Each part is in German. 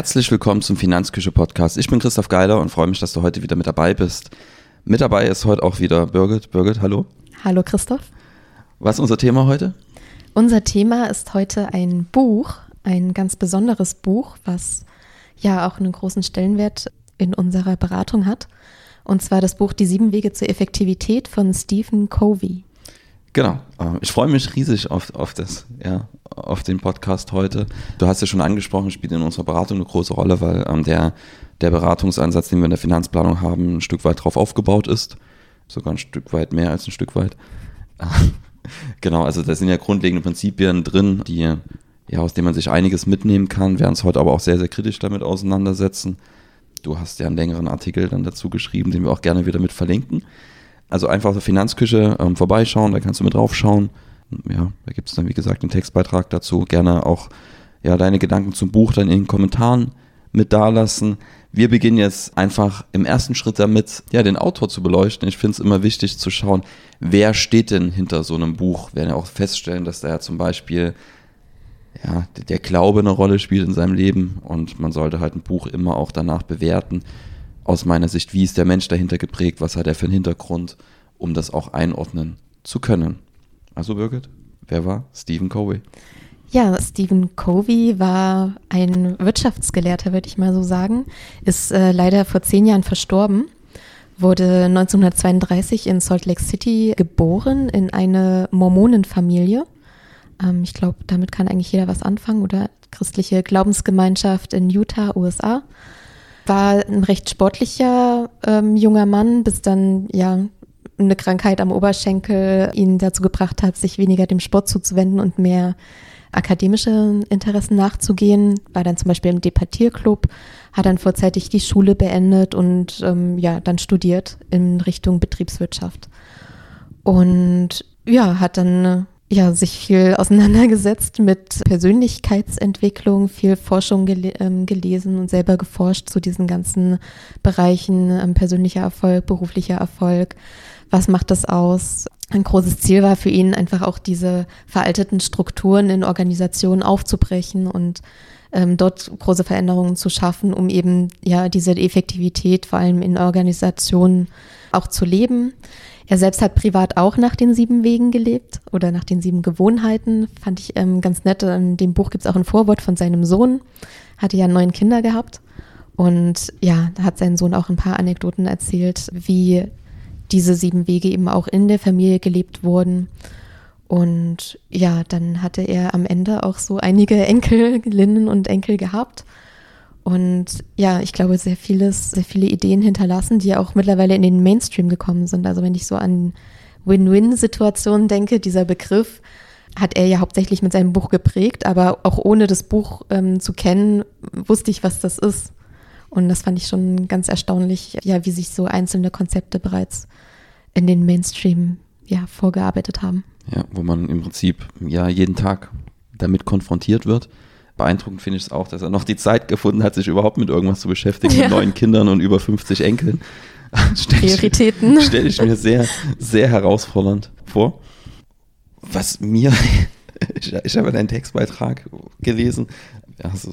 Herzlich willkommen zum Finanzküche Podcast. Ich bin Christoph Geiler und freue mich, dass du heute wieder mit dabei bist. Mit dabei ist heute auch wieder Birgit. Birgit, hallo. Hallo Christoph. Was ist unser Thema heute? Unser Thema ist heute ein Buch, ein ganz besonderes Buch, was ja auch einen großen Stellenwert in unserer Beratung hat. Und zwar das Buch Die sieben Wege zur Effektivität von Stephen Covey. Genau. Ähm, ich freue mich riesig auf, auf das, ja, auf den Podcast heute. Du hast ja schon angesprochen, spielt in unserer Beratung eine große Rolle, weil ähm, der, der Beratungsansatz, den wir in der Finanzplanung haben, ein Stück weit darauf aufgebaut ist. Sogar ein Stück weit mehr als ein Stück weit. genau, also da sind ja grundlegende Prinzipien drin, die, ja, aus denen man sich einiges mitnehmen kann, werden uns heute aber auch sehr, sehr kritisch damit auseinandersetzen. Du hast ja einen längeren Artikel dann dazu geschrieben, den wir auch gerne wieder mit verlinken. Also einfach auf Finanzküche ähm, vorbeischauen, da kannst du mit draufschauen. Ja, da gibt es dann, wie gesagt, einen Textbeitrag dazu. Gerne auch ja, deine Gedanken zum Buch dann in den Kommentaren mit dalassen. Wir beginnen jetzt einfach im ersten Schritt damit, ja, den Autor zu beleuchten. Ich finde es immer wichtig zu schauen, wer steht denn hinter so einem Buch. Wir werden ja auch feststellen, dass da ja zum Beispiel ja, der Glaube eine Rolle spielt in seinem Leben und man sollte halt ein Buch immer auch danach bewerten, aus meiner Sicht, wie ist der Mensch dahinter geprägt, was hat er für einen Hintergrund, um das auch einordnen zu können. Also Birgit, wer war? Stephen Covey? Ja, Stephen Covey war ein Wirtschaftsgelehrter, würde ich mal so sagen, ist äh, leider vor zehn Jahren verstorben, wurde 1932 in Salt Lake City geboren in eine Mormonenfamilie. Ähm, ich glaube, damit kann eigentlich jeder was anfangen oder? Christliche Glaubensgemeinschaft in Utah, USA war ein recht sportlicher ähm, junger Mann, bis dann ja eine Krankheit am Oberschenkel ihn dazu gebracht hat, sich weniger dem Sport zuzuwenden und mehr akademische Interessen nachzugehen. War dann zum Beispiel im Departierclub, hat dann vorzeitig die Schule beendet und ähm, ja dann studiert in Richtung Betriebswirtschaft und ja hat dann ja, sich viel auseinandergesetzt mit Persönlichkeitsentwicklung, viel Forschung gele ähm, gelesen und selber geforscht zu diesen ganzen Bereichen, ähm, persönlicher Erfolg, beruflicher Erfolg. Was macht das aus? Ein großes Ziel war für ihn einfach auch diese veralteten Strukturen in Organisationen aufzubrechen und ähm, dort große Veränderungen zu schaffen, um eben ja diese Effektivität vor allem in Organisationen auch zu leben. Er selbst hat privat auch nach den sieben Wegen gelebt oder nach den sieben Gewohnheiten. Fand ich ähm, ganz nett. In dem Buch gibt es auch ein Vorwort von seinem Sohn. Hatte ja neun Kinder gehabt. Und ja, da hat sein Sohn auch ein paar Anekdoten erzählt, wie diese sieben Wege eben auch in der Familie gelebt wurden. Und ja, dann hatte er am Ende auch so einige Enkelinnen und Enkel gehabt. Und ja, ich glaube, sehr vieles, sehr viele Ideen hinterlassen, die auch mittlerweile in den Mainstream gekommen sind. Also wenn ich so an Win-Win-Situationen denke, dieser Begriff hat er ja hauptsächlich mit seinem Buch geprägt, aber auch ohne das Buch ähm, zu kennen, wusste ich, was das ist. Und das fand ich schon ganz erstaunlich, ja, wie sich so einzelne Konzepte bereits in den Mainstream ja, vorgearbeitet haben. Ja, wo man im Prinzip ja jeden Tag damit konfrontiert wird beeindruckend finde ich es auch, dass er noch die Zeit gefunden hat, sich überhaupt mit irgendwas zu beschäftigen, ja. mit neuen Kindern und über 50 Enkeln. Prioritäten. Stelle ich mir sehr, sehr herausfordernd vor. Was mir, ich, ich habe deinen Textbeitrag gelesen, ja, so,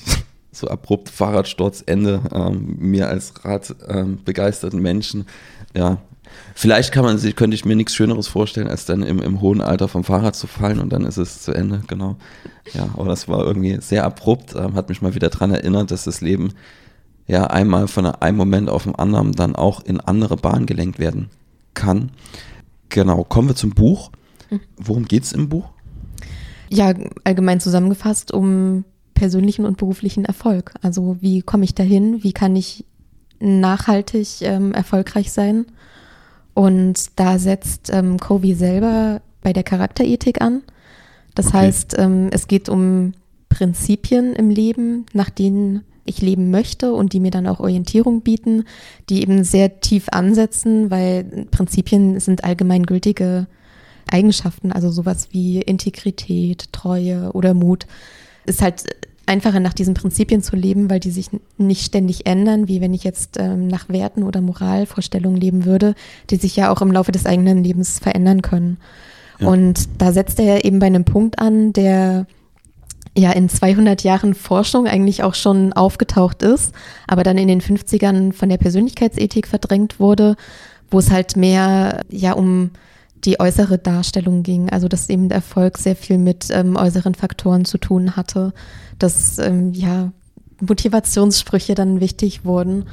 so abrupt Fahrradsturz, Ende, ähm, mir als radbegeisterten ähm, Menschen, ja, Vielleicht kann man sich, könnte ich mir nichts Schöneres vorstellen, als dann im, im hohen Alter vom Fahrrad zu fallen und dann ist es zu Ende, genau. Ja, aber das war irgendwie sehr abrupt, ähm, hat mich mal wieder daran erinnert, dass das Leben ja einmal von einem Moment auf den anderen dann auch in andere Bahnen gelenkt werden kann. Genau, kommen wir zum Buch. Mhm. Worum geht es im Buch? Ja, allgemein zusammengefasst um persönlichen und beruflichen Erfolg. Also wie komme ich dahin? Wie kann ich nachhaltig ähm, erfolgreich sein? Und da setzt ähm, Covey selber bei der Charakterethik an. Das okay. heißt, ähm, es geht um Prinzipien im Leben, nach denen ich leben möchte und die mir dann auch Orientierung bieten, die eben sehr tief ansetzen, weil Prinzipien sind allgemeingültige Eigenschaften, also sowas wie Integrität, Treue oder Mut, ist halt einfacher nach diesen Prinzipien zu leben, weil die sich nicht ständig ändern, wie wenn ich jetzt ähm, nach Werten oder Moralvorstellungen leben würde, die sich ja auch im Laufe des eigenen Lebens verändern können. Ja. Und da setzt er eben bei einem Punkt an, der ja in 200 Jahren Forschung eigentlich auch schon aufgetaucht ist, aber dann in den 50ern von der Persönlichkeitsethik verdrängt wurde, wo es halt mehr ja um die äußere Darstellung ging, also dass eben der Erfolg sehr viel mit ähm, äußeren Faktoren zu tun hatte, dass ähm, ja Motivationssprüche dann wichtig wurden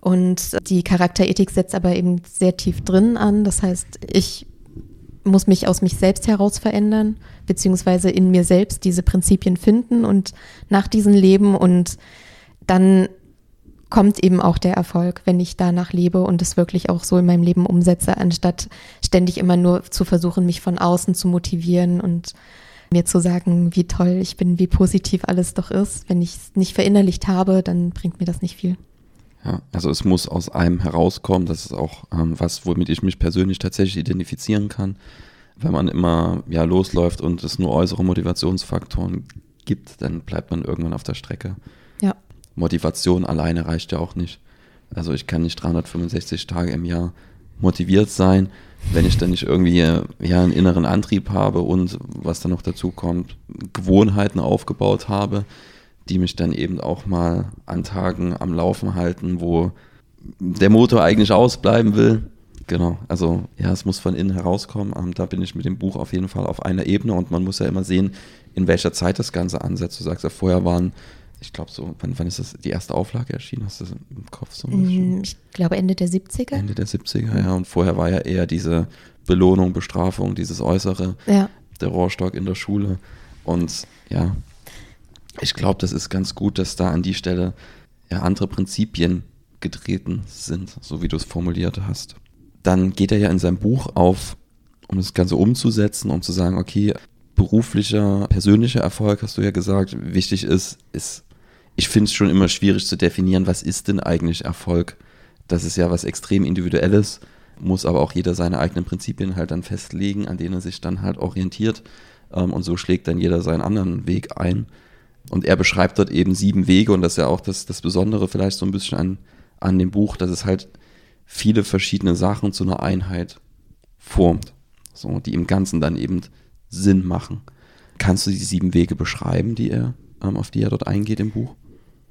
und die Charakterethik setzt aber eben sehr tief drin an. Das heißt, ich muss mich aus mich selbst heraus verändern, beziehungsweise in mir selbst diese Prinzipien finden und nach diesen leben und dann kommt eben auch der Erfolg, wenn ich danach lebe und es wirklich auch so in meinem Leben umsetze, anstatt ständig immer nur zu versuchen, mich von außen zu motivieren und mir zu sagen, wie toll ich bin, wie positiv alles doch ist. Wenn ich es nicht verinnerlicht habe, dann bringt mir das nicht viel. Ja, also es muss aus einem herauskommen. Das ist auch ähm, was, womit ich mich persönlich tatsächlich identifizieren kann. Wenn man immer ja losläuft und es nur äußere Motivationsfaktoren gibt, dann bleibt man irgendwann auf der Strecke. Motivation alleine reicht ja auch nicht. Also ich kann nicht 365 Tage im Jahr motiviert sein, wenn ich dann nicht irgendwie ja einen inneren Antrieb habe und was dann noch dazu kommt, Gewohnheiten aufgebaut habe, die mich dann eben auch mal an Tagen am Laufen halten, wo der Motor eigentlich ausbleiben will. Genau, also ja, es muss von innen herauskommen. Ähm, da bin ich mit dem Buch auf jeden Fall auf einer Ebene und man muss ja immer sehen, in welcher Zeit das Ganze ansetzt. Du sagst ja, vorher waren, ich glaube so, wann, wann ist das die erste Auflage erschienen? Hast du das im Kopf so? Mm, ich glaube Ende der 70er. Ende der 70er, ja. Und vorher war ja eher diese Belohnung, Bestrafung, dieses Äußere, ja. der Rohrstock in der Schule. Und ja, ich glaube, das ist ganz gut, dass da an die Stelle ja, andere Prinzipien getreten sind, so wie du es formuliert hast. Dann geht er ja in seinem Buch auf, um das Ganze umzusetzen, um zu sagen, okay, beruflicher, persönlicher Erfolg, hast du ja gesagt, wichtig ist, ist, ich finde es schon immer schwierig zu definieren, was ist denn eigentlich Erfolg? Das ist ja was extrem Individuelles, muss aber auch jeder seine eigenen Prinzipien halt dann festlegen, an denen er sich dann halt orientiert. Ähm, und so schlägt dann jeder seinen anderen Weg ein. Und er beschreibt dort eben sieben Wege und das ist ja auch das, das Besondere vielleicht so ein bisschen an, an dem Buch, dass es halt viele verschiedene Sachen zu einer Einheit formt, so, die im Ganzen dann eben Sinn machen. Kannst du die sieben Wege beschreiben, die er, ähm, auf die er dort eingeht im Buch?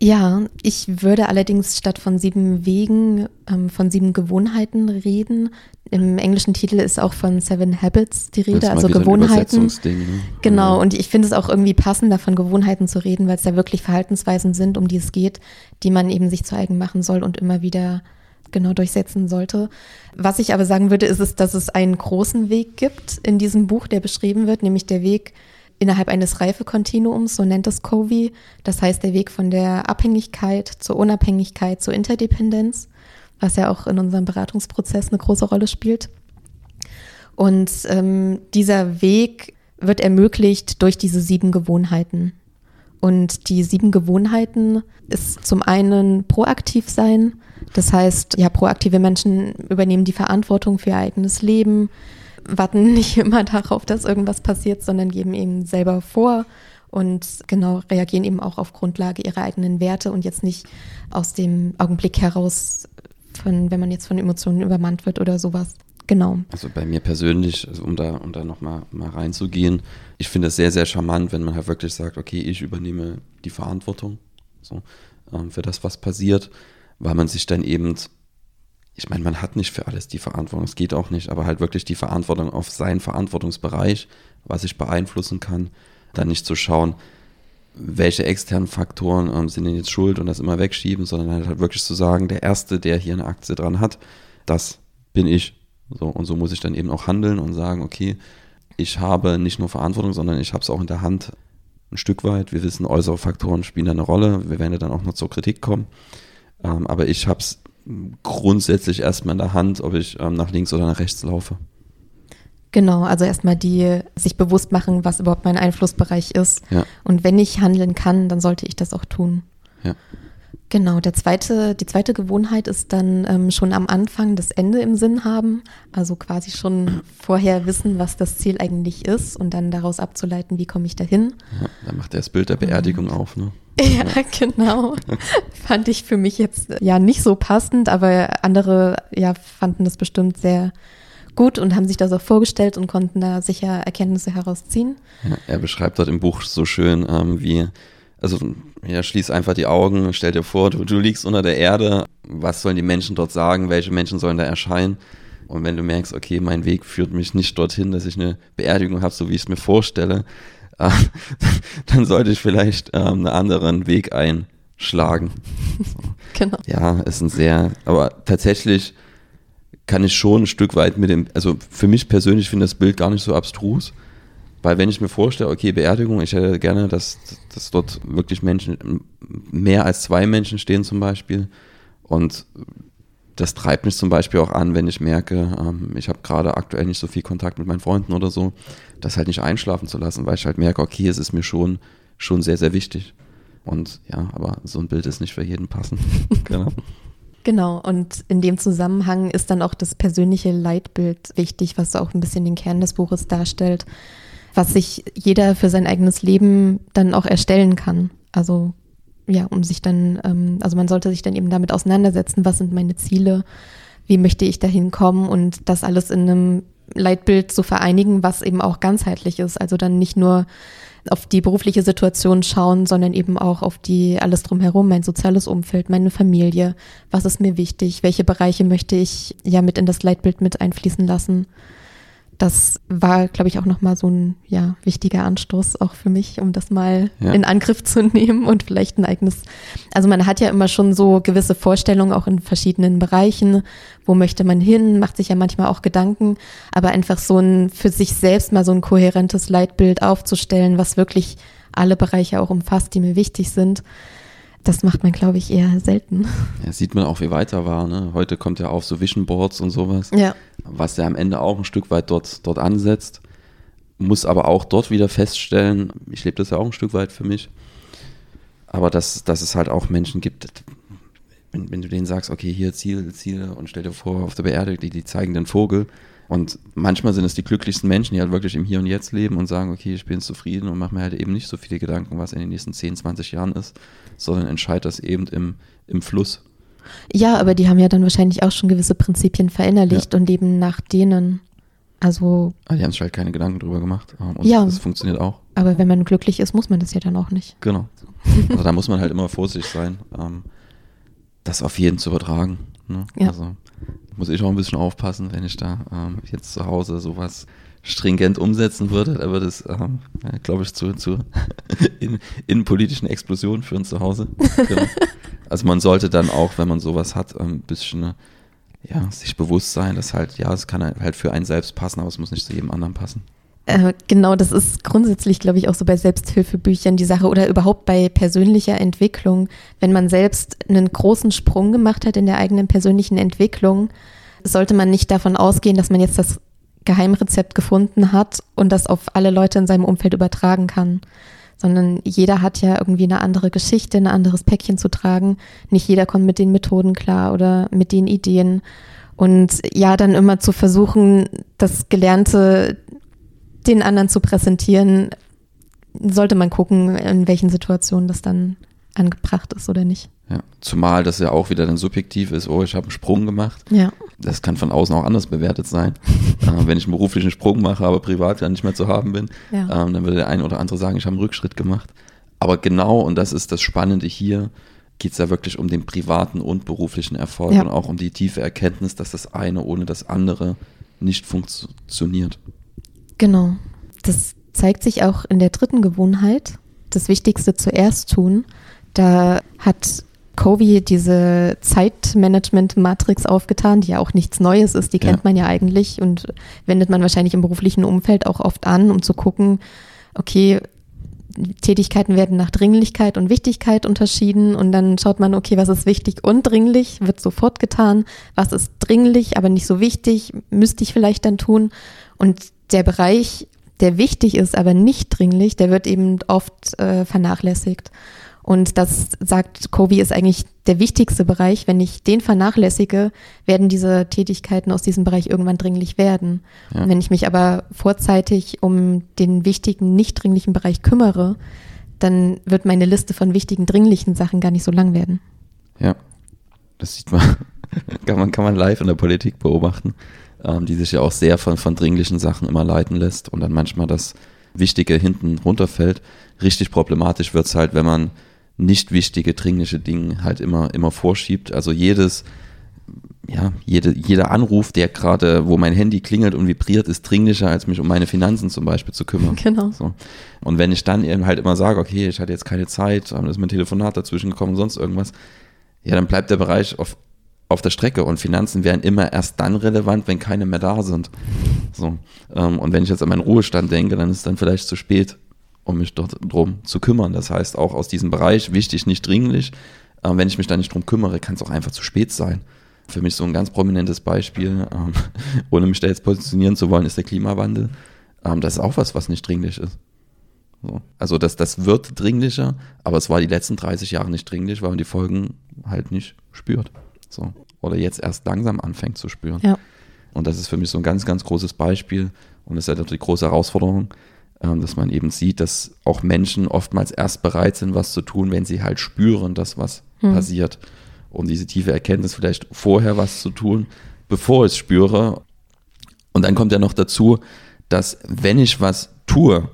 Ja, ich würde allerdings statt von sieben Wegen ähm, von sieben Gewohnheiten reden. Im englischen Titel ist auch von Seven Habits die Rede, also Gewohnheiten. Ne? Genau, und ich finde es auch irgendwie passender, von Gewohnheiten zu reden, weil es ja wirklich Verhaltensweisen sind, um die es geht, die man eben sich zu eigen machen soll und immer wieder genau durchsetzen sollte. Was ich aber sagen würde, ist es, dass es einen großen Weg gibt in diesem Buch, der beschrieben wird, nämlich der Weg innerhalb eines Reifekontinuums, so nennt es Covey. Das heißt, der Weg von der Abhängigkeit zur Unabhängigkeit zur Interdependenz, was ja auch in unserem Beratungsprozess eine große Rolle spielt. Und ähm, dieser Weg wird ermöglicht durch diese sieben Gewohnheiten. Und die sieben Gewohnheiten ist zum einen proaktiv sein. Das heißt, ja, proaktive Menschen übernehmen die Verantwortung für ihr eigenes Leben, warten nicht immer darauf, dass irgendwas passiert, sondern geben eben selber vor und genau reagieren eben auch auf Grundlage ihrer eigenen Werte und jetzt nicht aus dem Augenblick heraus, von, wenn man jetzt von Emotionen übermannt wird oder sowas. Genau. Also bei mir persönlich, also um da, um da nochmal mal reinzugehen, ich finde es sehr, sehr charmant, wenn man halt wirklich sagt, okay, ich übernehme die Verantwortung so, ähm, für das, was passiert, weil man sich dann eben ich meine, man hat nicht für alles die Verantwortung, es geht auch nicht, aber halt wirklich die Verantwortung auf seinen Verantwortungsbereich, was ich beeinflussen kann, dann nicht zu schauen, welche externen Faktoren ähm, sind denn jetzt schuld und das immer wegschieben, sondern halt, halt wirklich zu sagen, der Erste, der hier eine Aktie dran hat, das bin ich. So, und so muss ich dann eben auch handeln und sagen, okay, ich habe nicht nur Verantwortung, sondern ich habe es auch in der Hand ein Stück weit. Wir wissen, äußere Faktoren spielen da eine Rolle. Wir werden ja dann auch noch zur Kritik kommen. Ähm, aber ich habe es grundsätzlich erstmal in der Hand, ob ich ähm, nach links oder nach rechts laufe. Genau, also erstmal die sich bewusst machen, was überhaupt mein Einflussbereich ist. Ja. Und wenn ich handeln kann, dann sollte ich das auch tun. Ja. Genau, der zweite, die zweite Gewohnheit ist dann ähm, schon am Anfang das Ende im Sinn haben. Also quasi schon vorher wissen, was das Ziel eigentlich ist und dann daraus abzuleiten, wie komme ich dahin. Ja, dann macht er das Bild der Beerdigung und, auf, ne? Ja, genau. Fand ich für mich jetzt ja nicht so passend, aber andere ja fanden das bestimmt sehr gut und haben sich das auch vorgestellt und konnten da sicher Erkenntnisse herausziehen. Ja, er beschreibt dort im Buch so schön, ähm, wie, also ja, schließ einfach die Augen, stell dir vor, du, du liegst unter der Erde, was sollen die Menschen dort sagen, welche Menschen sollen da erscheinen? Und wenn du merkst, okay, mein Weg führt mich nicht dorthin, dass ich eine Beerdigung habe, so wie ich es mir vorstelle, äh, dann sollte ich vielleicht äh, einen anderen Weg einschlagen. genau. Ja, ist ein sehr, aber tatsächlich kann ich schon ein Stück weit mit dem, also für mich persönlich finde das Bild gar nicht so abstrus, weil wenn ich mir vorstelle, okay, Beerdigung, ich hätte gerne, dass, dass dort wirklich Menschen, mehr als zwei Menschen stehen zum Beispiel und das treibt mich zum Beispiel auch an, wenn ich merke, ähm, ich habe gerade aktuell nicht so viel Kontakt mit meinen Freunden oder so, das halt nicht einschlafen zu lassen, weil ich halt merke, okay, es ist mir schon, schon sehr, sehr wichtig. Und ja, aber so ein Bild ist nicht für jeden passend. genau. Genau, und in dem Zusammenhang ist dann auch das persönliche Leitbild wichtig, was auch ein bisschen den Kern des Buches darstellt, was sich jeder für sein eigenes Leben dann auch erstellen kann. Also ja, um sich dann, ähm, also man sollte sich dann eben damit auseinandersetzen, was sind meine Ziele, wie möchte ich dahin kommen und das alles in einem Leitbild zu vereinigen, was eben auch ganzheitlich ist. Also dann nicht nur auf die berufliche Situation schauen, sondern eben auch auf die alles drumherum, mein soziales Umfeld, meine Familie, was ist mir wichtig, welche Bereiche möchte ich ja mit in das Leitbild mit einfließen lassen das war, glaube ich, auch nochmal so ein ja, wichtiger Anstoß auch für mich, um das mal ja. in Angriff zu nehmen und vielleicht ein eigenes. Also man hat ja immer schon so gewisse Vorstellungen auch in verschiedenen Bereichen. Wo möchte man hin? Macht sich ja manchmal auch Gedanken. Aber einfach so ein für sich selbst mal so ein kohärentes Leitbild aufzustellen, was wirklich alle Bereiche auch umfasst, die mir wichtig sind. Das macht man, glaube ich, eher selten. Ja, sieht man auch, wie weiter war. Ne? Heute kommt ja auf so Vision Boards und sowas, ja. was ja am Ende auch ein Stück weit dort, dort ansetzt. Muss aber auch dort wieder feststellen, ich lebe das ja auch ein Stück weit für mich, aber dass, dass es halt auch Menschen gibt, wenn, wenn du denen sagst, okay, hier Ziele, Ziele und stell dir vor, auf der Beerdigung, die, die zeigen den Vogel, und manchmal sind es die glücklichsten Menschen, die halt wirklich im Hier und Jetzt leben und sagen, okay, ich bin zufrieden und mache mir halt eben nicht so viele Gedanken, was in den nächsten 10, 20 Jahren ist, sondern entscheide das eben im, im Fluss. Ja, aber die haben ja dann wahrscheinlich auch schon gewisse Prinzipien verinnerlicht ja. und leben nach denen. Also. Aber die haben sich halt keine Gedanken drüber gemacht. Und ja. Das funktioniert auch. Aber wenn man glücklich ist, muss man das ja dann auch nicht. Genau. Also da muss man halt immer vorsichtig sein, ähm, das auf jeden zu übertragen. Ne? Ja. Also muss ich auch ein bisschen aufpassen, wenn ich da ähm, jetzt zu Hause sowas stringent umsetzen würde. Da würde es, ähm, glaube ich, zu, zu in, innenpolitischen Explosionen führen zu Hause. Genau. Also man sollte dann auch, wenn man sowas hat, ein ähm, bisschen ja, sich bewusst sein, dass halt, ja, es kann halt für einen selbst passen, aber es muss nicht zu jedem anderen passen. Äh, genau, das ist grundsätzlich, glaube ich, auch so bei Selbsthilfebüchern die Sache oder überhaupt bei persönlicher Entwicklung. Wenn man selbst einen großen Sprung gemacht hat in der eigenen persönlichen Entwicklung, sollte man nicht davon ausgehen, dass man jetzt das Geheimrezept gefunden hat und das auf alle Leute in seinem Umfeld übertragen kann. Sondern jeder hat ja irgendwie eine andere Geschichte, ein anderes Päckchen zu tragen. Nicht jeder kommt mit den Methoden klar oder mit den Ideen. Und ja, dann immer zu versuchen, das Gelernte den anderen zu präsentieren, sollte man gucken, in welchen Situationen das dann angebracht ist oder nicht. Ja, zumal das ja auch wieder dann subjektiv ist, oh, ich habe einen Sprung gemacht. Ja. Das kann von außen auch anders bewertet sein. äh, wenn ich einen beruflichen Sprung mache, aber privat dann nicht mehr zu haben bin, ja. ähm, dann würde der eine oder andere sagen, ich habe einen Rückschritt gemacht. Aber genau, und das ist das Spannende hier, geht es ja wirklich um den privaten und beruflichen Erfolg ja. und auch um die tiefe Erkenntnis, dass das eine ohne das andere nicht funktioniert. Genau. Das zeigt sich auch in der dritten Gewohnheit, das Wichtigste zuerst tun. Da hat Covey diese Zeitmanagement-Matrix aufgetan, die ja auch nichts Neues ist, die kennt ja. man ja eigentlich und wendet man wahrscheinlich im beruflichen Umfeld auch oft an, um zu gucken, okay, Tätigkeiten werden nach Dringlichkeit und Wichtigkeit unterschieden und dann schaut man, okay, was ist wichtig und dringlich, wird sofort getan, was ist dringlich, aber nicht so wichtig, müsste ich vielleicht dann tun und der Bereich, der wichtig ist, aber nicht dringlich, der wird eben oft äh, vernachlässigt. Und das sagt Kobi ist eigentlich der wichtigste Bereich. Wenn ich den vernachlässige, werden diese Tätigkeiten aus diesem Bereich irgendwann dringlich werden. Ja. wenn ich mich aber vorzeitig um den wichtigen, nicht dringlichen Bereich kümmere, dann wird meine Liste von wichtigen, dringlichen Sachen gar nicht so lang werden. Ja, das sieht man, kann man, kann man live in der Politik beobachten ähm, die sich ja auch sehr von, von dringlichen Sachen immer leiten lässt und dann manchmal das Wichtige hinten runterfällt. Richtig problematisch wird es halt, wenn man nicht wichtige, dringliche Dinge halt immer, immer vorschiebt. Also jedes, ja, jede, jeder Anruf, der gerade, wo mein Handy klingelt und vibriert, ist dringlicher, als mich um meine Finanzen zum Beispiel zu kümmern. Genau. So. Und wenn ich dann eben halt immer sage, okay, ich hatte jetzt keine Zeit, dann ist mein Telefonat dazwischen gekommen sonst irgendwas, ja, dann bleibt der Bereich auf, auf der Strecke und Finanzen werden immer erst dann relevant, wenn keine mehr da sind. So. Ähm, und wenn ich jetzt an meinen Ruhestand denke, dann ist es dann vielleicht zu spät, um mich dort drum zu kümmern. Das heißt, auch aus diesem Bereich, wichtig, nicht dringlich, äh, wenn ich mich da nicht drum kümmere, kann es auch einfach zu spät sein. Für mich so ein ganz prominentes Beispiel, ähm, ohne mich da jetzt positionieren zu wollen, ist der Klimawandel. Ähm, das ist auch was, was nicht dringlich ist. So. Also das, das wird dringlicher, aber es war die letzten 30 Jahre nicht dringlich, weil man die Folgen halt nicht spürt. So. Oder jetzt erst langsam anfängt zu spüren. Ja. Und das ist für mich so ein ganz, ganz großes Beispiel. Und das ist halt die große Herausforderung, ähm, dass man eben sieht, dass auch Menschen oftmals erst bereit sind, was zu tun, wenn sie halt spüren, dass was hm. passiert. Um diese tiefe Erkenntnis vielleicht vorher was zu tun, bevor ich es spüre. Und dann kommt ja noch dazu, dass wenn ich was tue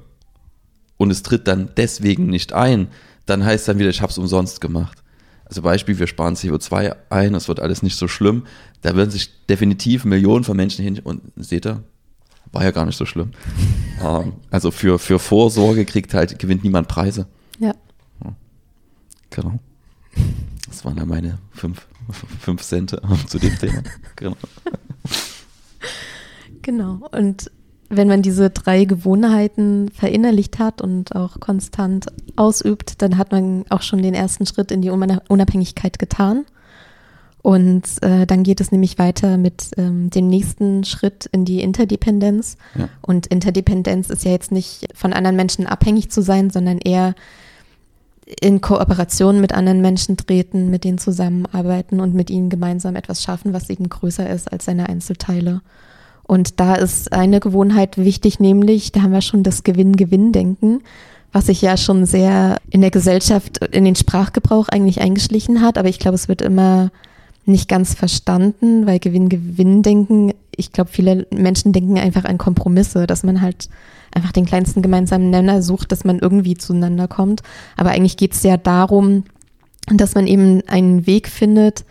und es tritt dann deswegen nicht ein, dann heißt dann wieder, ich habe es umsonst gemacht. Also Beispiel, wir sparen CO2 ein, es wird alles nicht so schlimm. Da werden sich definitiv Millionen von Menschen hin und seht ihr, war ja gar nicht so schlimm. ähm, also für, für Vorsorge kriegt halt, gewinnt niemand Preise. Ja. ja. Genau. Das waren dann meine fünf, fünf Cent zu dem Thema. Genau. Genau. Und wenn man diese drei Gewohnheiten verinnerlicht hat und auch konstant ausübt, dann hat man auch schon den ersten Schritt in die Unabhängigkeit getan. Und äh, dann geht es nämlich weiter mit ähm, dem nächsten Schritt in die Interdependenz. Ja. Und Interdependenz ist ja jetzt nicht von anderen Menschen abhängig zu sein, sondern eher in Kooperation mit anderen Menschen treten, mit denen zusammenarbeiten und mit ihnen gemeinsam etwas schaffen, was eben größer ist als seine Einzelteile. Und da ist eine Gewohnheit wichtig, nämlich, da haben wir schon das Gewinn-Gewinn-Denken, was sich ja schon sehr in der Gesellschaft, in den Sprachgebrauch eigentlich eingeschlichen hat. Aber ich glaube, es wird immer nicht ganz verstanden, weil Gewinn-Gewinn-Denken, ich glaube, viele Menschen denken einfach an Kompromisse, dass man halt einfach den kleinsten gemeinsamen Nenner sucht, dass man irgendwie zueinander kommt. Aber eigentlich geht es ja darum, dass man eben einen Weg findet,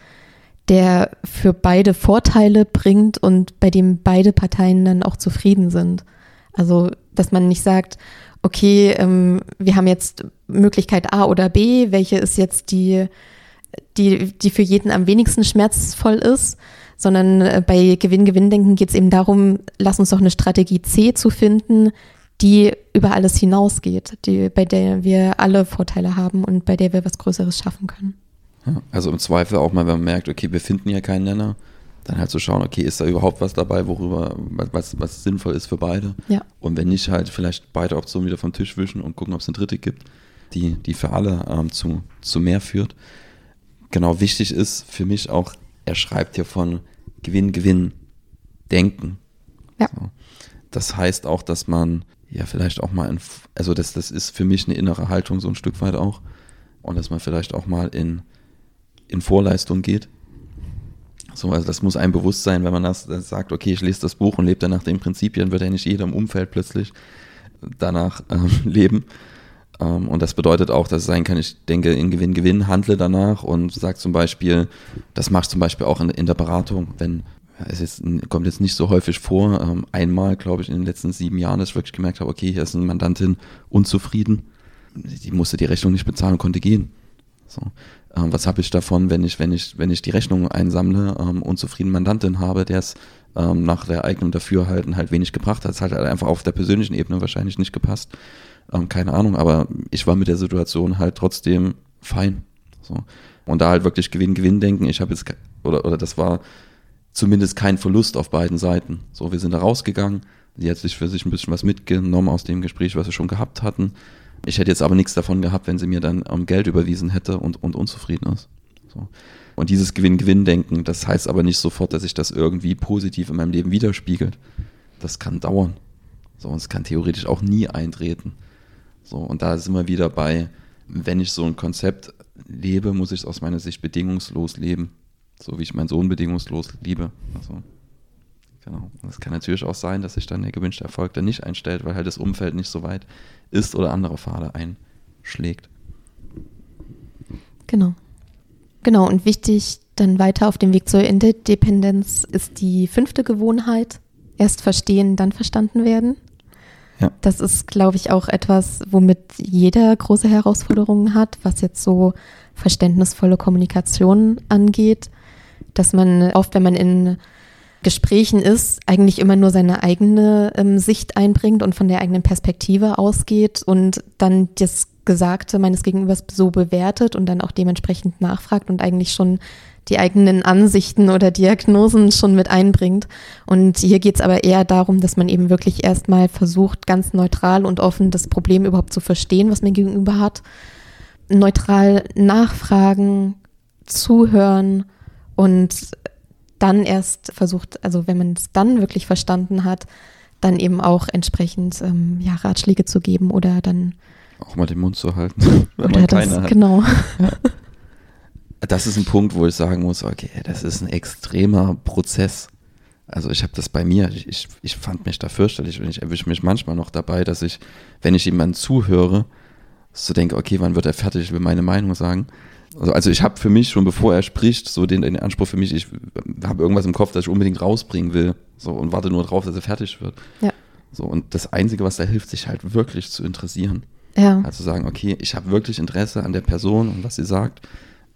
der für beide Vorteile bringt und bei dem beide Parteien dann auch zufrieden sind. Also, dass man nicht sagt, okay, ähm, wir haben jetzt Möglichkeit A oder B, welche ist jetzt die, die, die für jeden am wenigsten schmerzvoll ist, sondern äh, bei Gewinn-Gewinn-Denken geht es eben darum, lass uns doch eine Strategie C zu finden, die über alles hinausgeht, die, bei der wir alle Vorteile haben und bei der wir was Größeres schaffen können. Ja, also im Zweifel auch mal, wenn man merkt, okay, wir finden hier keinen Nenner, dann halt zu so schauen, okay, ist da überhaupt was dabei, worüber, was, was sinnvoll ist für beide? Ja. Und wenn nicht, halt vielleicht beide Optionen wieder vom Tisch wischen und gucken, ob es eine dritte gibt, die, die für alle ähm, zu, zu mehr führt. Genau, wichtig ist für mich auch, er schreibt hier von Gewinn, Gewinn, Denken. Ja. So. Das heißt auch, dass man ja vielleicht auch mal, in, also das, das ist für mich eine innere Haltung so ein Stück weit auch. Und dass man vielleicht auch mal in in Vorleistung geht. So, also das muss einem bewusst sein, wenn man das, das sagt, okay, ich lese das Buch und lebe dann nach den Prinzipien, wird ja nicht jeder im Umfeld plötzlich danach ähm, leben. Ähm, und das bedeutet auch, dass es sein kann, ich denke in Gewinn, Gewinn, handle danach und sage zum Beispiel, das mache ich zum Beispiel auch in, in der Beratung, wenn es jetzt, kommt jetzt nicht so häufig vor, ähm, einmal, glaube ich, in den letzten sieben Jahren, dass ich wirklich gemerkt habe, okay, hier ist eine Mandantin unzufrieden, die musste die Rechnung nicht bezahlen und konnte gehen. So. Ähm, was habe ich davon, wenn ich, wenn ich, wenn ich die Rechnung einsammle, ähm, unzufrieden Mandantin habe, der es ähm, nach der eigenem Dafürhalten halt wenig gebracht hat. Es hat halt einfach auf der persönlichen Ebene wahrscheinlich nicht gepasst. Ähm, keine Ahnung, aber ich war mit der Situation halt trotzdem fein. So. Und da halt wirklich Gewinn-Gewinn denken, ich habe jetzt, oder, oder das war zumindest kein Verlust auf beiden Seiten. So, wir sind da rausgegangen, sie hat sich für sich ein bisschen was mitgenommen aus dem Gespräch, was wir schon gehabt hatten. Ich hätte jetzt aber nichts davon gehabt, wenn sie mir dann um, Geld überwiesen hätte und, und unzufrieden ist. So. Und dieses Gewinn-Gewinn-Denken, das heißt aber nicht sofort, dass sich das irgendwie positiv in meinem Leben widerspiegelt. Das kann dauern. So, und es kann theoretisch auch nie eintreten. So, und da sind wir wieder bei, wenn ich so ein Konzept lebe, muss ich es aus meiner Sicht bedingungslos leben. So wie ich meinen Sohn bedingungslos liebe. Also, Genau. Und es kann natürlich auch sein, dass sich dann der gewünschte Erfolg dann nicht einstellt, weil halt das Umfeld nicht so weit ist oder andere Pfade einschlägt. Genau. Genau, und wichtig dann weiter auf dem Weg zur Interdependenz ist die fünfte Gewohnheit. Erst verstehen, dann verstanden werden. Ja. Das ist, glaube ich, auch etwas, womit jeder große Herausforderungen hat, was jetzt so verständnisvolle Kommunikation angeht, dass man oft, wenn man in Gesprächen ist, eigentlich immer nur seine eigene ähm, Sicht einbringt und von der eigenen Perspektive ausgeht und dann das Gesagte meines Gegenübers so bewertet und dann auch dementsprechend nachfragt und eigentlich schon die eigenen Ansichten oder Diagnosen schon mit einbringt. Und hier geht es aber eher darum, dass man eben wirklich erstmal versucht, ganz neutral und offen das Problem überhaupt zu verstehen, was man gegenüber hat. Neutral nachfragen, zuhören und dann erst versucht, also wenn man es dann wirklich verstanden hat, dann eben auch entsprechend ähm, ja, Ratschläge zu geben oder dann auch mal den Mund zu halten, wenn man keine das, hat. Genau. Ja. Das ist ein Punkt, wo ich sagen muss, okay, das ist ein extremer Prozess. Also ich habe das bei mir, ich, ich fand mich da fürchterlich und ich erwische mich manchmal noch dabei, dass ich, wenn ich jemandem zuhöre, so denke, okay, wann wird er fertig, ich will meine Meinung sagen. Also, also ich habe für mich schon, bevor er spricht, so den, den Anspruch für mich, ich habe irgendwas im Kopf, das ich unbedingt rausbringen will so und warte nur darauf, dass er fertig wird. Ja. So und das Einzige, was da hilft, sich halt wirklich zu interessieren. Ja. Also sagen, okay, ich habe wirklich Interesse an der Person und was sie sagt.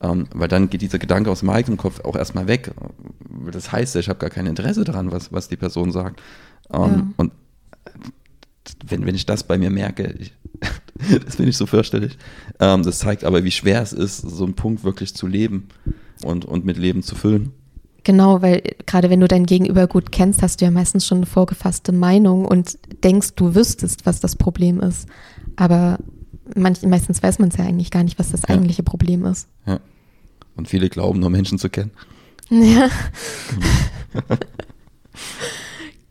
Ähm, weil dann geht dieser Gedanke aus dem eigenen Kopf auch erstmal weg. Das heißt ja, ich habe gar kein Interesse daran, was, was die Person sagt. Ähm, ja. Und wenn, wenn ich das bei mir merke, ich, das finde ich so fürchterlich. Ähm, das zeigt aber, wie schwer es ist, so einen Punkt wirklich zu leben und, und mit Leben zu füllen. Genau, weil gerade wenn du dein Gegenüber gut kennst, hast du ja meistens schon eine vorgefasste Meinung und denkst, du wüsstest, was das Problem ist. Aber manch, meistens weiß man es ja eigentlich gar nicht, was das ja. eigentliche Problem ist. Ja. Und viele glauben nur Menschen zu kennen. Ja.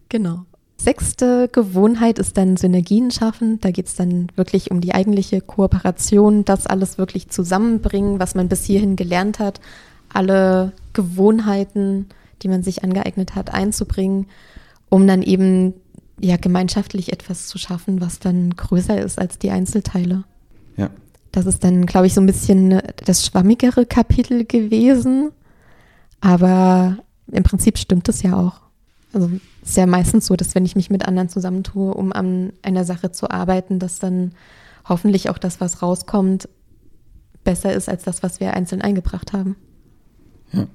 genau. Sechste Gewohnheit ist dann Synergien schaffen. Da geht es dann wirklich um die eigentliche Kooperation, das alles wirklich zusammenbringen, was man bis hierhin gelernt hat, alle Gewohnheiten, die man sich angeeignet hat, einzubringen, um dann eben ja gemeinschaftlich etwas zu schaffen, was dann größer ist als die Einzelteile. Ja. Das ist dann, glaube ich, so ein bisschen das schwammigere Kapitel gewesen. Aber im Prinzip stimmt es ja auch. Also es ist ja meistens so, dass wenn ich mich mit anderen zusammentue, um an einer Sache zu arbeiten, dass dann hoffentlich auch das, was rauskommt, besser ist als das, was wir einzeln eingebracht haben. Ja.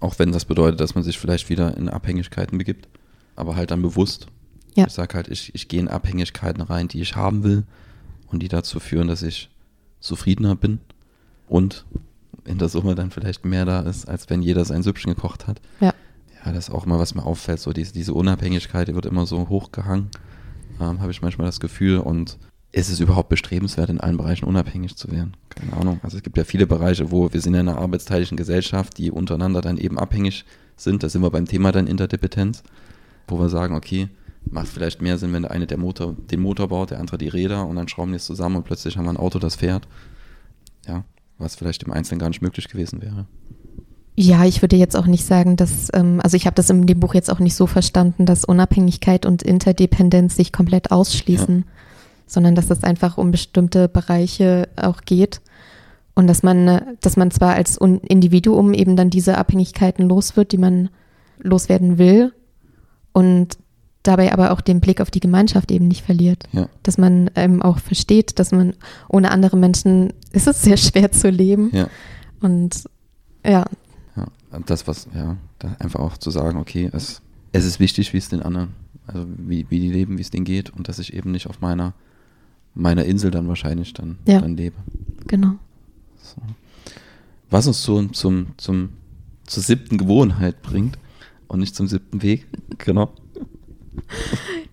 Auch wenn das bedeutet, dass man sich vielleicht wieder in Abhängigkeiten begibt, aber halt dann bewusst ja. Ich sage halt, ich, ich gehe in Abhängigkeiten rein, die ich haben will und die dazu führen, dass ich zufriedener bin und in der Summe dann vielleicht mehr da ist, als wenn jeder sein Süppchen gekocht hat. Ja. Ja, das ist auch mal, was mir auffällt, so diese, diese Unabhängigkeit, die wird immer so hochgehangen, ähm, habe ich manchmal das Gefühl und ist es überhaupt bestrebenswert, in allen Bereichen unabhängig zu werden? Keine Ahnung. Also es gibt ja viele Bereiche, wo wir sind in einer arbeitsteiligen Gesellschaft, die untereinander dann eben abhängig sind. Da sind wir beim Thema dann Interdependenz, wo wir sagen, okay, macht vielleicht mehr Sinn, wenn der eine der Motor, den Motor baut, der andere die Räder und dann schrauben die es zusammen und plötzlich haben wir ein Auto, das fährt. Ja, was vielleicht im Einzelnen gar nicht möglich gewesen wäre. Ja, ich würde jetzt auch nicht sagen, dass, ähm, also ich habe das in dem Buch jetzt auch nicht so verstanden, dass Unabhängigkeit und Interdependenz sich komplett ausschließen, ja. sondern dass es einfach um bestimmte Bereiche auch geht und dass man, dass man zwar als Individuum eben dann diese Abhängigkeiten los wird, die man loswerden will und dabei aber auch den Blick auf die Gemeinschaft eben nicht verliert. Ja. Dass man ähm, auch versteht, dass man ohne andere Menschen ist es sehr schwer zu leben. Ja. Und ja. Das was, ja, da einfach auch zu sagen, okay, es, es ist wichtig, wie es den anderen, also wie, wie die leben, wie es denen geht und dass ich eben nicht auf meiner, meiner Insel dann wahrscheinlich dann, ja. dann lebe. Genau. So. Was uns so zum, zum, zur siebten Gewohnheit bringt und nicht zum siebten Weg, genau.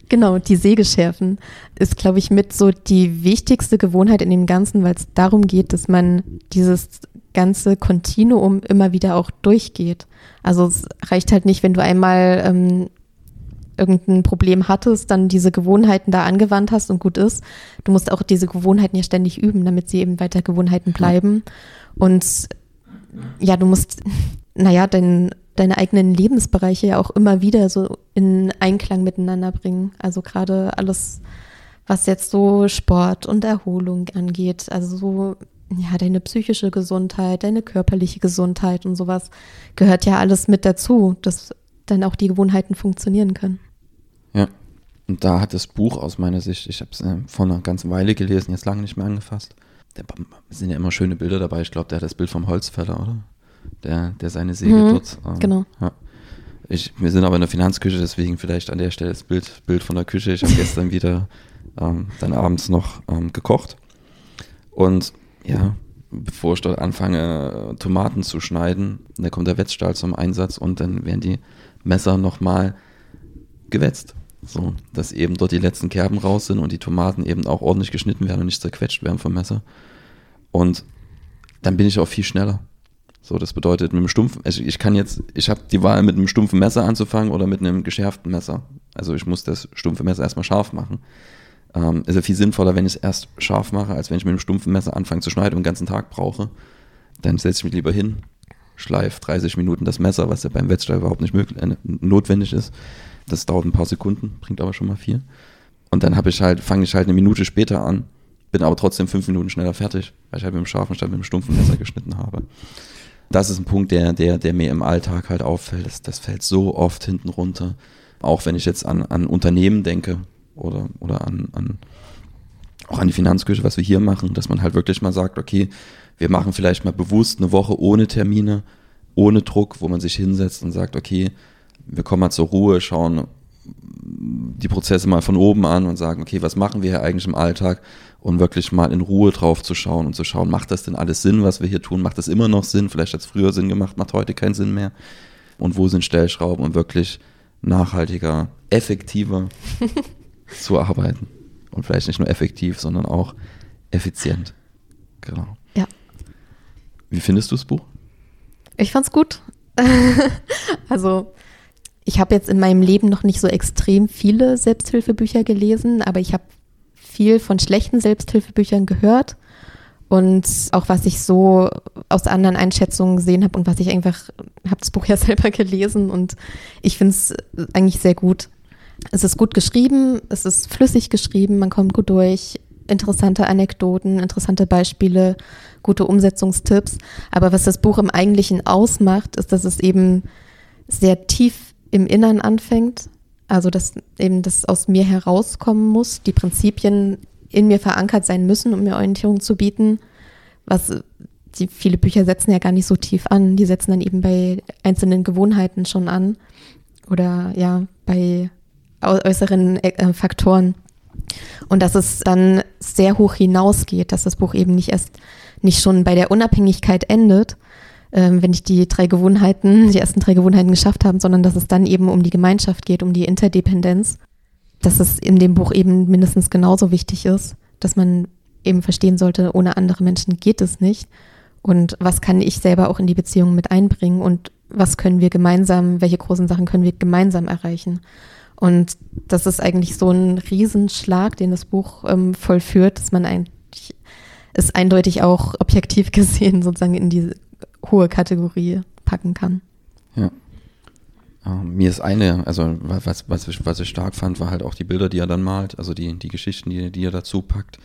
Genau, die Säge schärfen ist, glaube ich, mit so die wichtigste Gewohnheit in dem Ganzen, weil es darum geht, dass man dieses ganze Kontinuum immer wieder auch durchgeht. Also es reicht halt nicht, wenn du einmal ähm, irgendein Problem hattest, dann diese Gewohnheiten da angewandt hast und gut ist. Du musst auch diese Gewohnheiten ja ständig üben, damit sie eben weiter Gewohnheiten bleiben. Und ja, du musst, naja, dein deine eigenen Lebensbereiche ja auch immer wieder so in Einklang miteinander bringen. Also gerade alles, was jetzt so Sport und Erholung angeht, also so ja, deine psychische Gesundheit, deine körperliche Gesundheit und sowas gehört ja alles mit dazu, dass dann auch die Gewohnheiten funktionieren können. Ja, und da hat das Buch aus meiner Sicht, ich habe es äh, vor einer ganzen Weile gelesen, jetzt lange nicht mehr angefasst. Da sind ja immer schöne Bilder dabei. Ich glaube, der hat das Bild vom Holzfäller, oder? Der, der seine Säge mhm, dort. Ähm, genau. Ja. Ich, wir sind aber in der Finanzküche, deswegen vielleicht an der Stelle das Bild, Bild von der Küche. Ich habe gestern wieder ähm, dann abends noch ähm, gekocht. Und ja, bevor ich dort anfange, Tomaten zu schneiden, da kommt der Wetzstahl zum Einsatz und dann werden die Messer nochmal gewetzt. So, dass eben dort die letzten Kerben raus sind und die Tomaten eben auch ordentlich geschnitten werden und nicht zerquetscht werden vom Messer. Und dann bin ich auch viel schneller. So, das bedeutet mit einem stumpfen, also ich kann jetzt, ich habe die Wahl mit einem stumpfen Messer anzufangen oder mit einem geschärften Messer. Also ich muss das stumpfe Messer erstmal scharf machen. Ähm, ist ja viel sinnvoller, wenn ich es erst scharf mache, als wenn ich mit einem stumpfen Messer anfange zu schneiden und den ganzen Tag brauche. Dann setze ich mich lieber hin, schleife 30 Minuten das Messer, was ja beim Wettstall überhaupt nicht möglich, äh, notwendig ist. Das dauert ein paar Sekunden, bringt aber schon mal viel. Und dann habe ich halt, fange ich halt eine Minute später an, bin aber trotzdem fünf Minuten schneller fertig, weil ich halt mit dem scharfen statt mit dem stumpfen Messer geschnitten habe. Das ist ein Punkt, der, der, der mir im Alltag halt auffällt. Das, das fällt so oft hinten runter. Auch wenn ich jetzt an, an Unternehmen denke, oder, oder an, an auch an die Finanzküche, was wir hier machen, dass man halt wirklich mal sagt, okay, wir machen vielleicht mal bewusst eine Woche ohne Termine, ohne Druck, wo man sich hinsetzt und sagt, okay, wir kommen mal zur Ruhe, schauen die Prozesse mal von oben an und sagen, okay, was machen wir hier eigentlich im Alltag und wirklich mal in Ruhe drauf zu schauen und zu schauen, macht das denn alles Sinn, was wir hier tun? Macht das immer noch Sinn? Vielleicht hat es früher Sinn gemacht, macht heute keinen Sinn mehr. Und wo sind Stellschrauben und wirklich nachhaltiger, effektiver zu arbeiten. Und vielleicht nicht nur effektiv, sondern auch effizient. Genau. Ja. Wie findest du das Buch? Ich fand's gut. also, ich habe jetzt in meinem Leben noch nicht so extrem viele Selbsthilfebücher gelesen, aber ich habe viel von schlechten Selbsthilfebüchern gehört und auch was ich so aus anderen Einschätzungen gesehen habe und was ich einfach habe das Buch ja selber gelesen und ich finde es eigentlich sehr gut. Es ist gut geschrieben, es ist flüssig geschrieben, man kommt gut durch, interessante Anekdoten, interessante Beispiele, gute Umsetzungstipps. Aber was das Buch im Eigentlichen ausmacht, ist, dass es eben sehr tief im Innern anfängt. Also, dass eben das aus mir herauskommen muss, die Prinzipien in mir verankert sein müssen, um mir Orientierung zu bieten. Was die viele Bücher setzen ja gar nicht so tief an. Die setzen dann eben bei einzelnen Gewohnheiten schon an. Oder ja, bei äußeren äh, Faktoren. Und dass es dann sehr hoch hinausgeht, dass das Buch eben nicht erst, nicht schon bei der Unabhängigkeit endet, ähm, wenn ich die drei Gewohnheiten, die ersten drei Gewohnheiten geschafft habe, sondern dass es dann eben um die Gemeinschaft geht, um die Interdependenz. Dass es in dem Buch eben mindestens genauso wichtig ist, dass man eben verstehen sollte, ohne andere Menschen geht es nicht. Und was kann ich selber auch in die Beziehung mit einbringen und was können wir gemeinsam, welche großen Sachen können wir gemeinsam erreichen? Und das ist eigentlich so ein Riesenschlag, den das Buch ähm, vollführt, dass man eigentlich es eindeutig auch objektiv gesehen sozusagen in diese hohe Kategorie packen kann. Ja. Mir ist eine, also was, was, ich, was ich stark fand, war halt auch die Bilder, die er dann malt, also die, die Geschichten, die, die er dazu packt.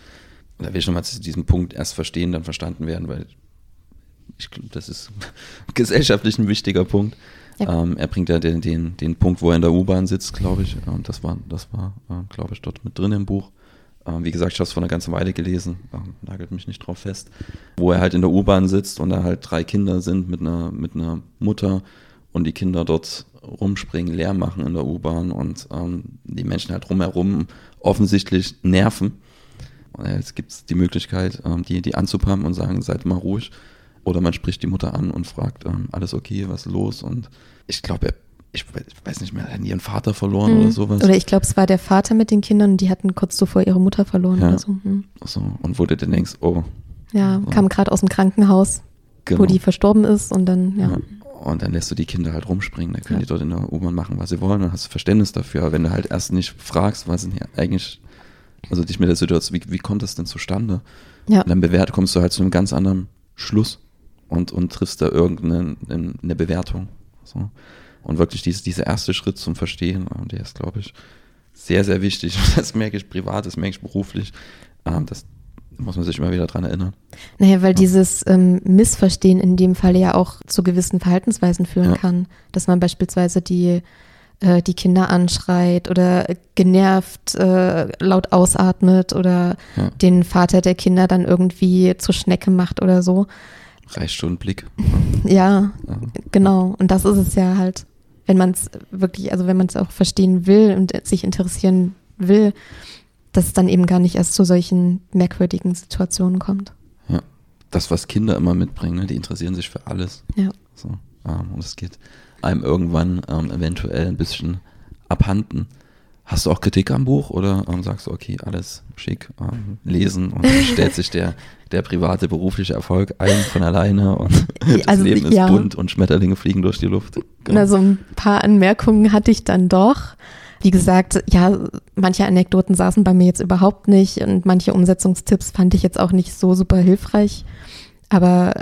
Da will ich schon mal zu diesem Punkt erst verstehen, dann verstanden werden, weil ich glaube, das ist gesellschaftlich ein wichtiger Punkt. Ja. Ähm, er bringt ja den, den, den Punkt, wo er in der U-Bahn sitzt, glaube ich. Und das war, das war äh, glaube ich, dort mit drin im Buch. Ähm, wie gesagt, ich habe es vor einer ganzen Weile gelesen, ähm, nagelt mich nicht drauf fest. Wo er halt in der U-Bahn sitzt und da halt drei Kinder sind mit einer, mit einer Mutter und die Kinder dort rumspringen, leer machen in der U-Bahn und ähm, die Menschen halt drumherum offensichtlich nerven. Und jetzt gibt es die Möglichkeit, ähm, die, die anzupumpen und sagen, seid mal ruhig. Oder man spricht die Mutter an und fragt, ähm, alles okay, was ist los? Und ich glaube, ich weiß nicht mehr, hatten ihren Vater verloren mhm. oder sowas. Oder ich glaube, es war der Vater mit den Kindern und die hatten kurz zuvor ihre Mutter verloren ja. oder so. Mhm. so. Und wo du dann denkst, oh. Ja, so. kam gerade aus dem Krankenhaus, genau. wo die verstorben ist und dann, ja. ja. Und dann lässt du die Kinder halt rumspringen, dann können ja. die dort in der U-Bahn machen, was sie wollen, dann hast du Verständnis dafür. Aber wenn du halt erst nicht fragst, was denn hier eigentlich, also dich mit der Situation, wie, wie kommt das denn zustande? Ja. dann bewährt, kommst du halt zu einem ganz anderen Schluss und, und triffst da irgendeine eine Bewertung. So. Und wirklich dieses, dieser erste Schritt zum Verstehen, ähm, der ist, glaube ich, sehr, sehr wichtig. Das merke ich privat, das merke ich beruflich. Ähm, das muss man sich immer wieder dran erinnern. Naja, weil ja. dieses ähm, Missverstehen in dem Fall ja auch zu gewissen Verhaltensweisen führen ja. kann. Dass man beispielsweise die, äh, die Kinder anschreit oder genervt äh, laut ausatmet oder ja. den Vater der Kinder dann irgendwie zur Schnecke macht oder so. Reichstundenblick. ja, genau. Und das ist es ja halt wenn man es wirklich, also wenn man es auch verstehen will und sich interessieren will, dass es dann eben gar nicht erst zu solchen merkwürdigen Situationen kommt. Ja, das, was Kinder immer mitbringen, ne? die interessieren sich für alles. Ja. So, ähm, und es geht einem irgendwann ähm, eventuell ein bisschen abhanden. Hast du auch Kritik am Buch oder ähm, sagst du, okay, alles schick, ähm, lesen und stellt sich der, der private berufliche Erfolg ein von alleine und das also, Leben ist ja. bunt und Schmetterlinge fliegen durch die Luft. Genau. Also ein paar Anmerkungen hatte ich dann doch. Wie gesagt, ja, manche Anekdoten saßen bei mir jetzt überhaupt nicht und manche Umsetzungstipps fand ich jetzt auch nicht so super hilfreich. Aber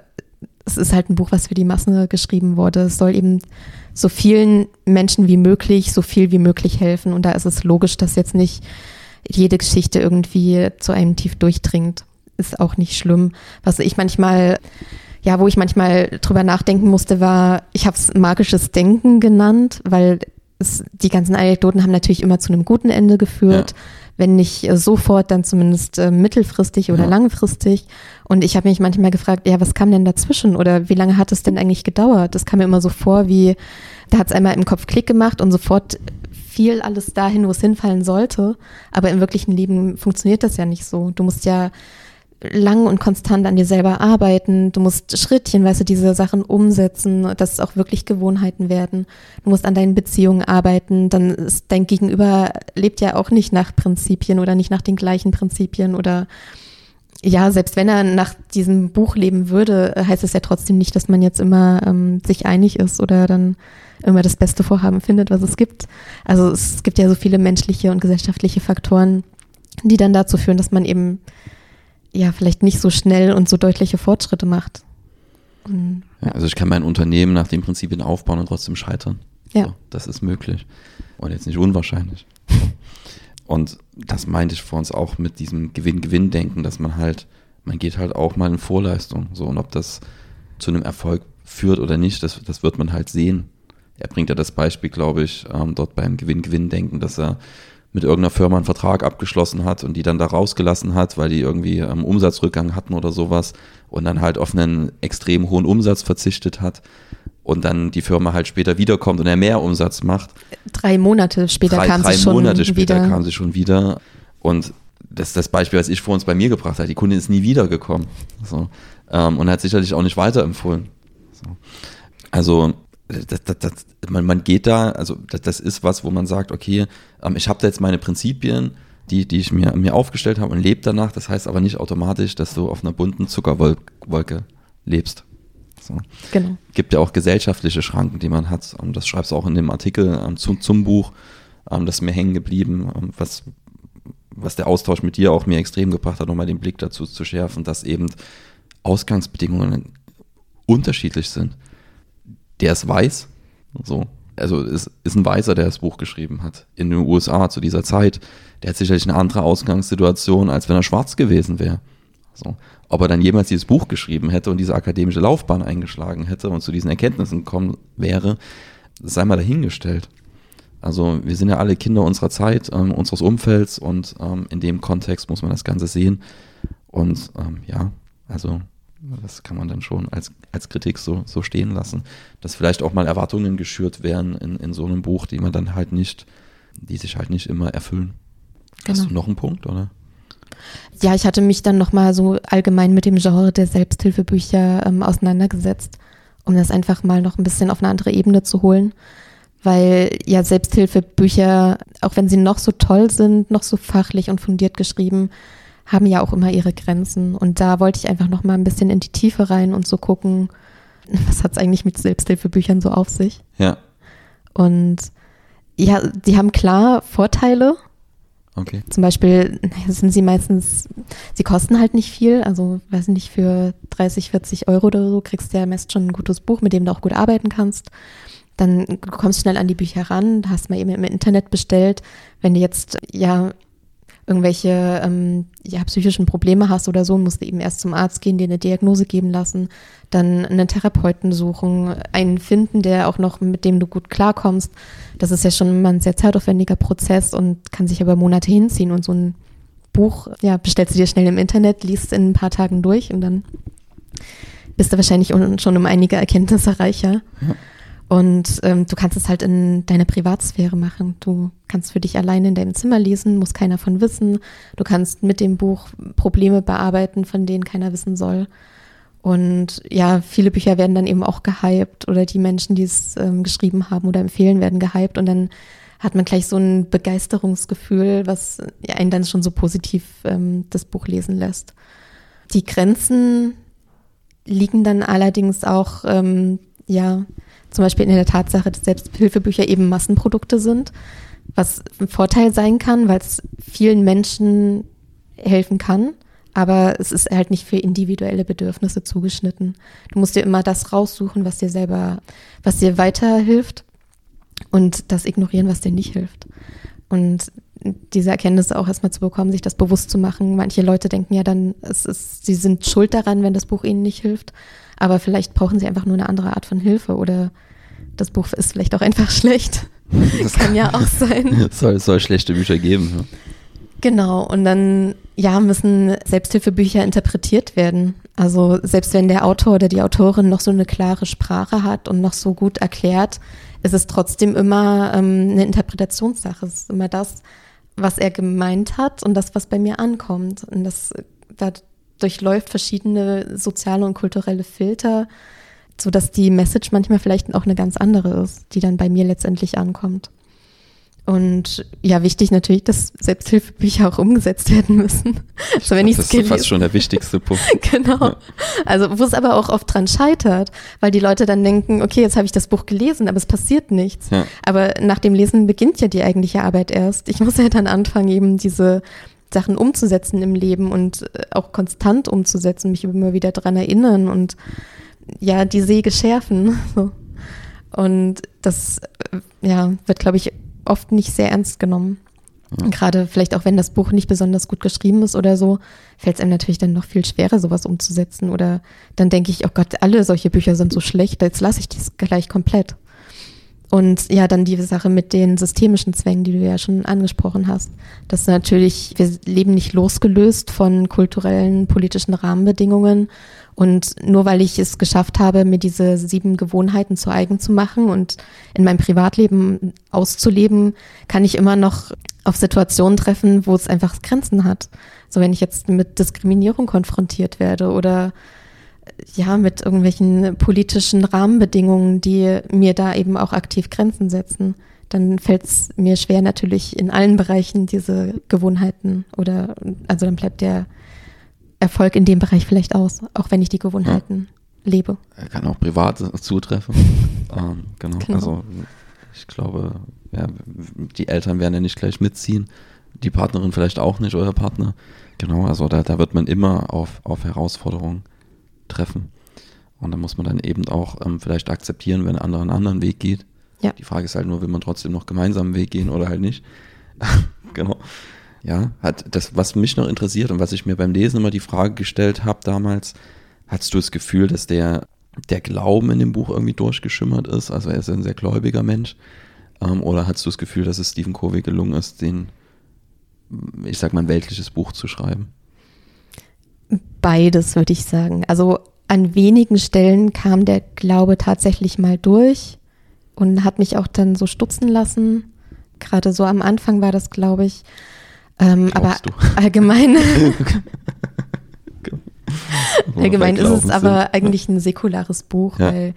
es ist halt ein Buch, was für die Masse geschrieben wurde. Es soll eben so vielen Menschen wie möglich, so viel wie möglich helfen. Und da ist es logisch, dass jetzt nicht jede Geschichte irgendwie zu einem tief durchdringt. Ist auch nicht schlimm. Was ich manchmal, ja, wo ich manchmal drüber nachdenken musste, war, ich habe es magisches Denken genannt, weil es, die ganzen Anekdoten haben natürlich immer zu einem guten Ende geführt. Ja. Wenn nicht äh, sofort, dann zumindest äh, mittelfristig oder ja. langfristig. Und ich habe mich manchmal gefragt, ja, was kam denn dazwischen oder wie lange hat es denn eigentlich gedauert? Das kam mir immer so vor, wie da hat es einmal im Kopf Klick gemacht und sofort fiel alles dahin, wo es hinfallen sollte. Aber im wirklichen Leben funktioniert das ja nicht so. Du musst ja lang und konstant an dir selber arbeiten. Du musst Schrittchen, weißt du, diese Sachen umsetzen, dass es auch wirklich Gewohnheiten werden. Du musst an deinen Beziehungen arbeiten. Dann ist dein Gegenüber lebt ja auch nicht nach Prinzipien oder nicht nach den gleichen Prinzipien oder ja, selbst wenn er nach diesem Buch leben würde, heißt es ja trotzdem nicht, dass man jetzt immer ähm, sich einig ist oder dann immer das beste Vorhaben findet, was es gibt. Also es gibt ja so viele menschliche und gesellschaftliche Faktoren, die dann dazu führen, dass man eben ja vielleicht nicht so schnell und so deutliche Fortschritte macht. Ja. also ich kann mein Unternehmen nach den Prinzipien aufbauen und trotzdem scheitern. Ja. So, das ist möglich. Und jetzt nicht unwahrscheinlich. und das meinte ich vor uns auch mit diesem Gewinn-Gewinn-Denken, dass man halt, man geht halt auch mal in Vorleistung. So, und ob das zu einem Erfolg führt oder nicht, das, das wird man halt sehen. Er bringt ja das Beispiel, glaube ich, ähm, dort beim Gewinn-Gewinn-Denken, dass er mit irgendeiner Firma einen Vertrag abgeschlossen hat und die dann da rausgelassen hat, weil die irgendwie ähm, Umsatzrückgang hatten oder sowas und dann halt auf einen extrem hohen Umsatz verzichtet hat und dann die Firma halt später wiederkommt und er mehr Umsatz macht. Drei Monate später drei, kam drei sie schon wieder. Drei Monate später kam sie schon wieder und das ist das Beispiel, was ich vor uns bei mir gebracht habe. Die Kundin ist nie wiedergekommen so, ähm, und hat sicherlich auch nicht weiterempfohlen. So. Also das, das, das, man, man geht da, also das, ist was, wo man sagt, okay, ähm, ich habe da jetzt meine Prinzipien, die, die ich mir, mir aufgestellt habe und lebe danach. Das heißt aber nicht automatisch, dass du auf einer bunten Zuckerwolke lebst. So. Genau. Gibt ja auch gesellschaftliche Schranken, die man hat. Und das schreibst du auch in dem Artikel ähm, zum, zum Buch. Ähm, das ist mir hängen geblieben, ähm, was, was der Austausch mit dir auch mir extrem gebracht hat, nochmal den Blick dazu zu schärfen, dass eben Ausgangsbedingungen unterschiedlich sind der ist weiß. So. Also es ist ein Weißer, der das Buch geschrieben hat. In den USA zu dieser Zeit. Der hat sicherlich eine andere Ausgangssituation, als wenn er schwarz gewesen wäre. So. Ob er dann jemals dieses Buch geschrieben hätte und diese akademische Laufbahn eingeschlagen hätte und zu diesen Erkenntnissen gekommen wäre, sei mal dahingestellt. Also wir sind ja alle Kinder unserer Zeit, ähm, unseres Umfelds und ähm, in dem Kontext muss man das Ganze sehen. Und ähm, ja, also das kann man dann schon als, als Kritik so, so stehen lassen, dass vielleicht auch mal Erwartungen geschürt werden in, in so einem Buch, die man dann halt nicht, die sich halt nicht immer erfüllen. Genau. Hast du noch einen Punkt, oder? Ja, ich hatte mich dann nochmal so allgemein mit dem Genre der Selbsthilfebücher ähm, auseinandergesetzt, um das einfach mal noch ein bisschen auf eine andere Ebene zu holen. Weil ja Selbsthilfebücher, auch wenn sie noch so toll sind, noch so fachlich und fundiert geschrieben, haben ja auch immer ihre Grenzen. Und da wollte ich einfach noch mal ein bisschen in die Tiefe rein und so gucken, was hat es eigentlich mit Selbsthilfebüchern so auf sich. Ja. Und ja, die haben klar Vorteile. Okay. Zum Beispiel sind sie meistens, sie kosten halt nicht viel. Also, weiß nicht, für 30, 40 Euro oder so kriegst du ja meist schon ein gutes Buch, mit dem du auch gut arbeiten kannst. dann du kommst schnell an die Bücher ran, hast mal eben im Internet bestellt. Wenn du jetzt ja irgendwelche ähm, ja, psychischen Probleme hast oder so, musst du eben erst zum Arzt gehen, dir eine Diagnose geben lassen, dann einen Therapeuten suchen, einen finden, der auch noch mit dem du gut klarkommst. Das ist ja schon mal ein sehr zeitaufwendiger Prozess und kann sich aber Monate hinziehen und so ein Buch, ja, bestellst du dir schnell im Internet, liest in ein paar Tagen durch und dann bist du wahrscheinlich schon um einige Erkenntnisse reicher. Ja. Und ähm, du kannst es halt in deiner Privatsphäre machen. Du kannst für dich alleine in deinem Zimmer lesen, muss keiner von wissen. Du kannst mit dem Buch Probleme bearbeiten, von denen keiner wissen soll. Und ja, viele Bücher werden dann eben auch gehypt oder die Menschen, die es ähm, geschrieben haben oder empfehlen, werden gehypt und dann hat man gleich so ein Begeisterungsgefühl, was einen dann schon so positiv ähm, das Buch lesen lässt. Die Grenzen liegen dann allerdings auch ähm, ja zum Beispiel in der Tatsache, dass Selbsthilfebücher eben Massenprodukte sind, was ein Vorteil sein kann, weil es vielen Menschen helfen kann, aber es ist halt nicht für individuelle Bedürfnisse zugeschnitten. Du musst dir immer das raussuchen, was dir selber, was dir weiterhilft und das ignorieren, was dir nicht hilft. Und diese Erkenntnisse auch erstmal zu bekommen, sich das bewusst zu machen. Manche Leute denken ja dann, es ist, sie sind schuld daran, wenn das Buch ihnen nicht hilft. Aber vielleicht brauchen sie einfach nur eine andere Art von Hilfe oder das Buch ist vielleicht auch einfach schlecht. Das kann ja auch sein. Es soll, soll schlechte Bücher geben. Ja. Genau, und dann ja, müssen Selbsthilfebücher interpretiert werden. Also selbst wenn der Autor oder die Autorin noch so eine klare Sprache hat und noch so gut erklärt, ist es trotzdem immer ähm, eine Interpretationssache. Es ist immer das, was er gemeint hat und das, was bei mir ankommt. Und das da durchläuft verschiedene soziale und kulturelle Filter, so dass die Message manchmal vielleicht auch eine ganz andere ist, die dann bei mir letztendlich ankommt. Und ja, wichtig natürlich, dass Selbsthilfebücher auch umgesetzt werden müssen. Also wenn das ist fast schon der wichtigste Punkt. genau. Ja. Also wo es aber auch oft dran scheitert, weil die Leute dann denken, okay, jetzt habe ich das Buch gelesen, aber es passiert nichts. Ja. Aber nach dem Lesen beginnt ja die eigentliche Arbeit erst. Ich muss ja dann anfangen, eben diese Sachen umzusetzen im Leben und äh, auch konstant umzusetzen, mich immer wieder dran erinnern und ja, die Säge schärfen. Und das äh, ja, wird, glaube ich, oft nicht sehr ernst genommen. Ja. Gerade vielleicht auch wenn das Buch nicht besonders gut geschrieben ist oder so, fällt es einem natürlich dann noch viel schwerer, sowas umzusetzen. Oder dann denke ich, oh Gott, alle solche Bücher sind so schlecht, jetzt lasse ich dies gleich komplett. Und ja, dann die Sache mit den systemischen Zwängen, die du ja schon angesprochen hast. Das ist natürlich, wir leben nicht losgelöst von kulturellen, politischen Rahmenbedingungen und nur weil ich es geschafft habe, mir diese sieben Gewohnheiten zu eigen zu machen und in meinem Privatleben auszuleben, kann ich immer noch auf Situationen treffen, wo es einfach Grenzen hat. So wenn ich jetzt mit Diskriminierung konfrontiert werde oder ja, mit irgendwelchen politischen Rahmenbedingungen, die mir da eben auch aktiv Grenzen setzen, dann fällt es mir schwer natürlich in allen Bereichen diese Gewohnheiten oder also dann bleibt der Erfolg in dem Bereich vielleicht aus, auch wenn ich die Gewohnheiten ja. lebe. Er kann auch privat zutreffen. ähm, genau. genau. Also ich glaube, ja, die Eltern werden ja nicht gleich mitziehen, die Partnerin vielleicht auch nicht, euer Partner. Genau, also da, da wird man immer auf, auf Herausforderungen treffen. Und da muss man dann eben auch ähm, vielleicht akzeptieren, wenn ein anderer einen anderen Weg geht. Ja. Die Frage ist halt nur, will man trotzdem noch gemeinsam einen Weg gehen oder halt nicht. genau. Ja, hat das, was mich noch interessiert und was ich mir beim Lesen immer die Frage gestellt habe damals, hast du das Gefühl, dass der, der Glauben in dem Buch irgendwie durchgeschimmert ist? Also er ist ein sehr gläubiger Mensch. Ähm, oder hast du das Gefühl, dass es Stephen Covey gelungen ist, den, ich sag mal, ein weltliches Buch zu schreiben? Beides, würde ich sagen. Also an wenigen Stellen kam der Glaube tatsächlich mal durch und hat mich auch dann so stutzen lassen. Gerade so am Anfang war das, glaube ich. Ähm, aber du? allgemein. allgemein ist es aber eigentlich ein säkulares Buch, ja. weil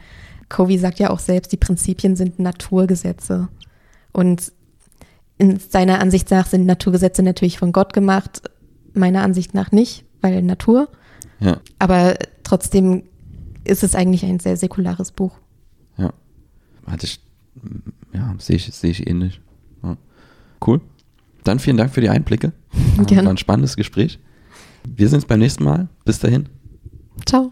Covey sagt ja auch selbst, die Prinzipien sind Naturgesetze. Und in seiner Ansicht nach sind Naturgesetze natürlich von Gott gemacht, meiner Ansicht nach nicht, weil Natur. Ja. Aber trotzdem ist es eigentlich ein sehr säkulares Buch. Ja. Hatte ich, ja, sehe ich, sehe ich ähnlich. Ja. Cool. Dann vielen Dank für die Einblicke. Gerne. War ein spannendes Gespräch. Wir sehen uns beim nächsten Mal. Bis dahin. Ciao.